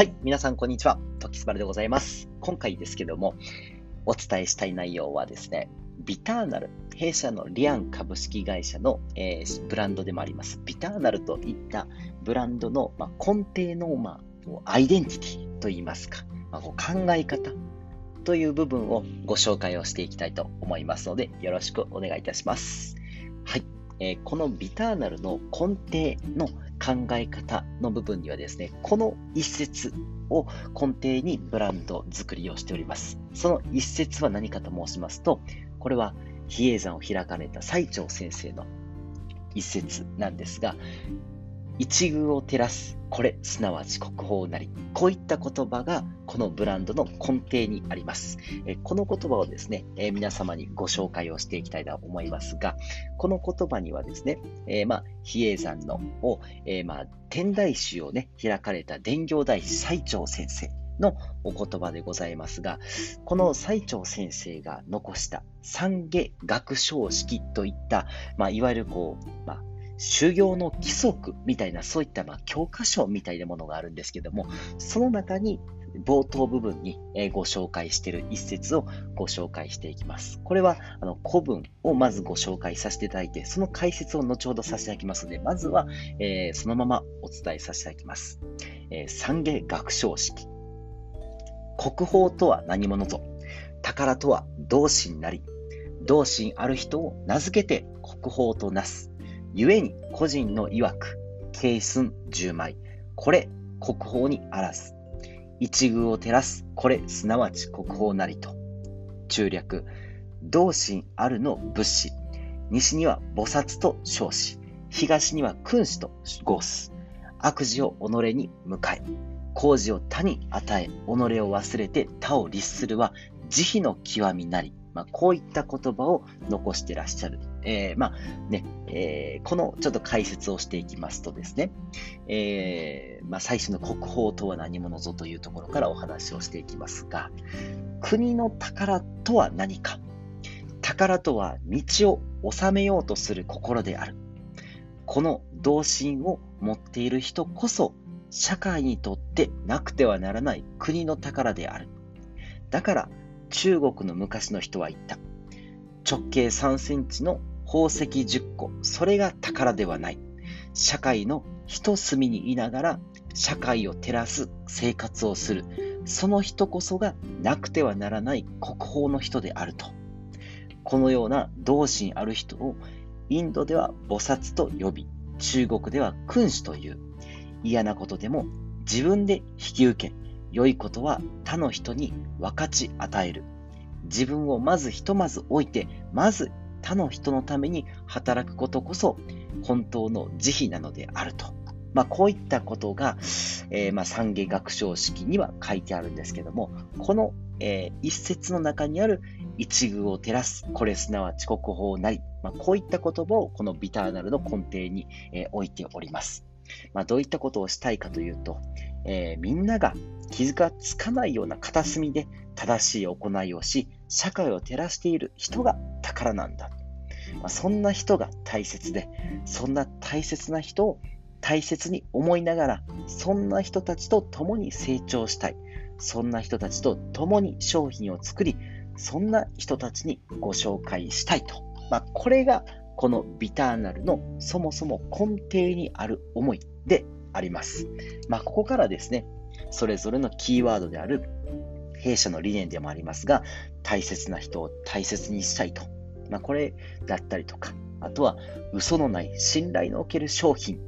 はい、皆さんこんにちは。トキスバルでございます。今回ですけども、お伝えしたい内容はですね、ビターナル、弊社のリアン株式会社の、えー、ブランドでもあります、ビターナルといったブランドの、まあ、根底の、まあ、アイデンティティといいますか、まあ、考え方という部分をご紹介をしていきたいと思いますので、よろしくお願いいたします。はい。えー、このビターナルの根底の考え方の部分にはですね、この一節を根底にブランド作りをしております。その一節は何かと申しますと、これは比叡山を開かれた最澄先生の一節なんですが、一遇を照らす、これ、すなわち国宝なり。こういった言葉が、このブランドの根底にあります。えこの言葉をですね、え皆様にご紹介をしていきたいと思いますが、この言葉にはですね、えー、まあ、比叡山のを、えー、まあ、天台宗をね、開かれた伝行大師最澄先生のお言葉でございますが、この最澄先生が残した三下学章式といった、まあ、いわゆるこう、まあ、修行の規則みたいな、そういったまあ教科書みたいなものがあるんですけども、その中に冒頭部分にご紹介している一節をご紹介していきます。これはあの古文をまずご紹介させていただいて、その解説を後ほどさせていただきますので、まずは、えー、そのままお伝えさせていただきます。えー、三下学章式。国宝とは何者ぞ。宝とは同心なり。同心ある人を名付けて国宝となす。故に個人の曰く、軽寸十枚、これ国宝にあらず。一遇を照らす、これすなわち国宝なりと。中略、同心あるの物資。西には菩薩と称し、東には君子と合す。悪事を己に迎え、工事を他に与え、己を忘れて他を律するは慈悲の極みなり。まあ、こういった言葉を残してらっしゃる。えー、まあね、えー、このちょっと解説をしていきますとですね、えー、まあ、最初の国宝とは何者ぞというところからお話をしていきますが、国の宝とは何か宝とは道を治めようとする心である。この同心を持っている人こそ、社会にとってなくてはならない国の宝である。だから、中国の昔の人は言った。直径3センチの宝石10個、それが宝ではない。社会の一隅にいながら社会を照らす生活をする。その人こそがなくてはならない国宝の人であると。このような同心ある人をインドでは菩薩と呼び、中国では君主という。嫌なことでも自分で引き受け、良いことは他の人に分かち与える。自分をまずひとまず置いて、まず他の人のために働くことこそ本当の慈悲なのであると。まあ、こういったことが、えー、まあ、三下学章式には書いてあるんですけども、この、えー、一節の中にある一遇を照らす、これすなわち国宝なり、まあ、こういった言葉をこのビターナルの根底に、えー、置いております。まあ、どういったことをしたいかというと、えー、みんなが傷がつかないような片隅で正しい行いをし、社会を照らしている人が宝なんだ。まあ、そんな人が大切で、そんな大切な人を大切に思いながら、そんな人たちと共に成長したい。そんな人たちと共に商品を作り、そんな人たちにご紹介したいと。まあ、これがこのビターナルのそもそも根底にある思いであります。まあ、ここからですね、それぞれのキーワードである弊社の理念でもありますが、大切な人を大切にしたいと。まあ、これだったりとか、あとは嘘のない信頼のおける商品。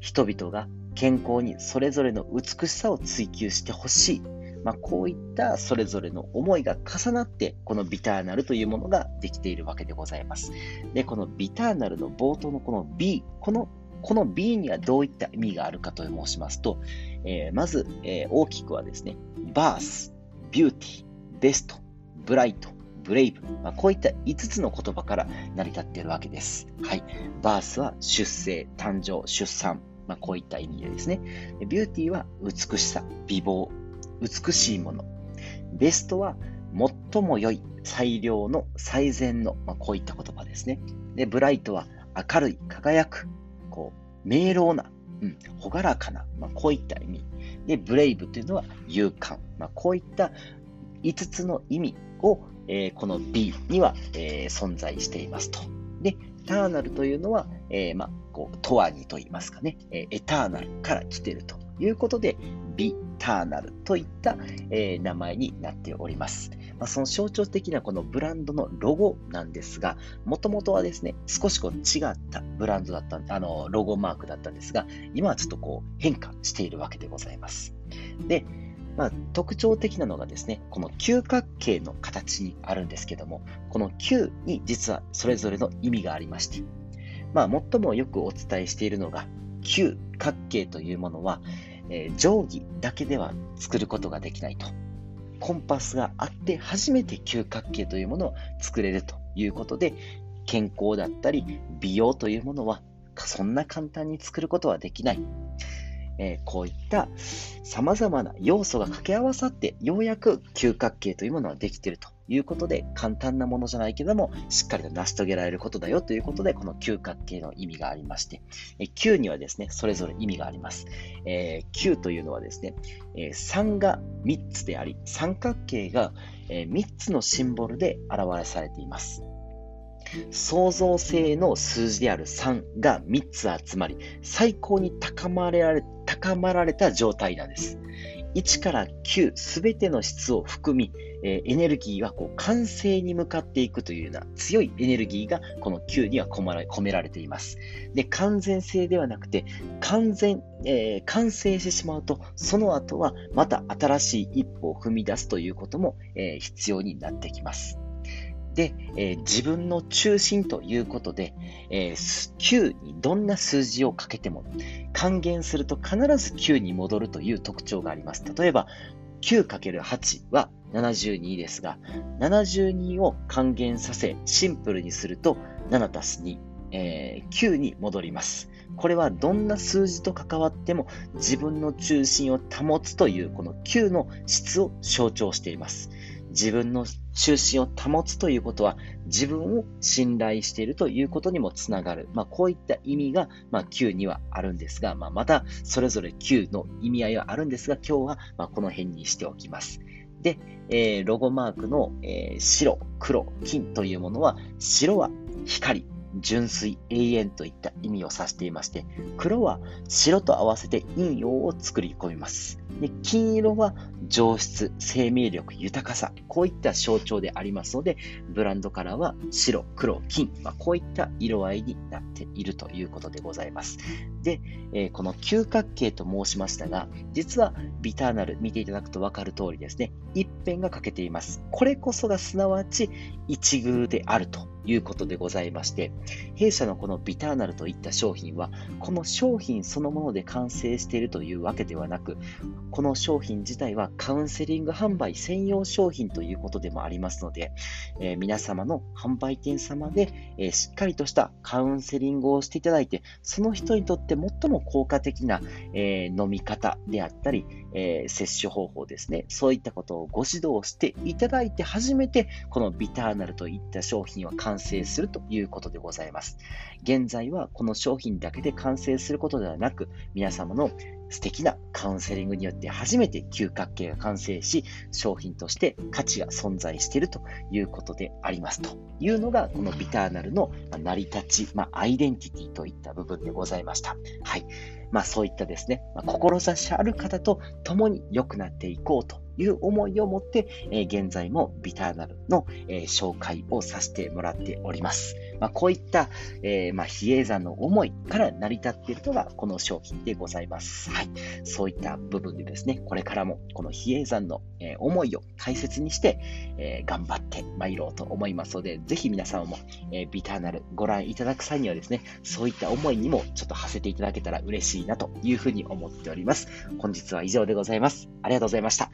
人々が健康にそれぞれの美しさを追求してほしい。まあ、こういったそれぞれの思いが重なって、このビターナルというものができているわけでございます。で、このビターナルの冒頭のこの B、このこの B にはどういった意味があるかと申しますと、えー、まず、えー、大きくはですね、 birth、beauty、best、bright、brave、まあ、こういった5つの言葉から成り立っているわけです。はい。バースは出生、誕生、出産、まあ、こういった意味でですね。 beauty は美しさ、美貌、美しいもの。ベストは最も良い、最良の、最善の、まあ、こういった言葉ですね。で、ブライトは明るい、輝く、こう、明朗な、うん、ほがらかな、まあ、こういった意味。で、ブレイブというのは勇敢。まあ、こういった5つの意味を、えー、この B には、えー、存在していますと。で、ターナルというのは、えー、まあ、こう、トワニと言いますかね、えエターナルから来ているということで、ビターナルといった、え名前になっております。まあ、その象徴的なこのブランドのロゴなんですが、もともとはですね、少しこう違ったブランドだった、あの、ロゴマークだったんですが、今はちょっとこう変化しているわけでございます。で、まあ、特徴的なのがですね、この九角形の形にあるんですけども、この9に実はそれぞれの意味がありまして、まあ、最もよくお伝えしているのが、九角形というものは、えー、定規だけでは作ることができないと。コンパスがあって初めて嗅覚系というものを作れるということで、健康だったり美容というものはそんな簡単に作ることはできない。えー、こういったさまざまな要素が掛け合わさって、ようやく嗅覚系というものはできているということで、簡単なものじゃないけども、しっかりと成し遂げられることだよということで、この九角形の意味がありまして、えー、9にはですね、それぞれ意味があります。えー、9というのはですね、え、3が3つであり、三角形が、え、3つのシンボルで表されています。創造性の数字である3が3つ集まり、最高に高まられ高まられた状態なんです。1から9すべての質を含み、え、エネルギーはこう完成に向かっていくというような強いエネルギーがこの9には込められています。で、完全性ではなくて、完全、えー、完成してしまうと、その後はまた新しい一歩を踏み出すということも、えー、必要になってきます。で、えー、自分の中心ということで、えー、9にどんな数字をかけても還元すると必ず9に戻るという特徴があります。例えば、9×8 は72ですが、72を還元させ、シンプルにすると7たす2、えー、9に戻ります。これはどんな数字と関わっても自分の中心を保つというこの9の質を象徴しています。自分の中心を保つということは、自分を信頼しているということにもつながる。まあ、こういった意味が、まあ、Q にはあるんですが、まあ、また、それぞれ Q の意味合いはあるんですが、今日は、まこの辺にしておきます。で、えー、ロゴマークの、えー、白、黒、金というものは、白は光、純粋、永遠といった意味を指していまして、黒は白と合わせて陰陽を作り込みます。で金色は上質、生命力、豊かさ、こういった象徴でありますので、ブランドカラーは白、黒、金、まあ、こういった色合いになっているということでございます。で、えー、この九角形と申しましたが、実はビターナル見ていただくと分かる通りですね、一辺が欠けています。これこそがすなわち一遇であるということでございまして、弊社のこのビターナルといった商品は、この商品そのもので完成しているというわけではなく、この商品自体はカウンセリング販売専用商品ということでもありますので、えー、皆様の販売店様で、えー、しっかりとしたカウンセリングをしていただいて、その人にとって最も効果的な、えー、飲み方であったり、えー、摂取方法ですね。そういったことをご指導していただいて初めて、このビターナルといった商品は完成するということでございます。現在はこの商品だけで完成することではなく、皆様の素敵なカウンセリングによって初めて九角形が完成し、商品として価値が存在しているということでありますというのが、このビターナルの成り立ち、まあ、アイデンティティといった部分でございました。はい。まあそういったですね、まあ、志ある方と共に良くなっていこうという思いを持って、えー、現在もビターナルの、えー、紹介をさせてもらっております。まあ、こういった、えー、まあ、比叡山の思いから成り立っているのがこの商品でございます。はい。そういった部分でですね、これからもこの比叡山の、え、思いを大切にして、えー、頑張って参ろうと思いますので、ぜひ皆様も、え、ビターナルご覧いただく際にはですね、そういった思いにもちょっと馳せていただけたら嬉しいなというふうに思っております。本日は以上でございます。ありがとうございました。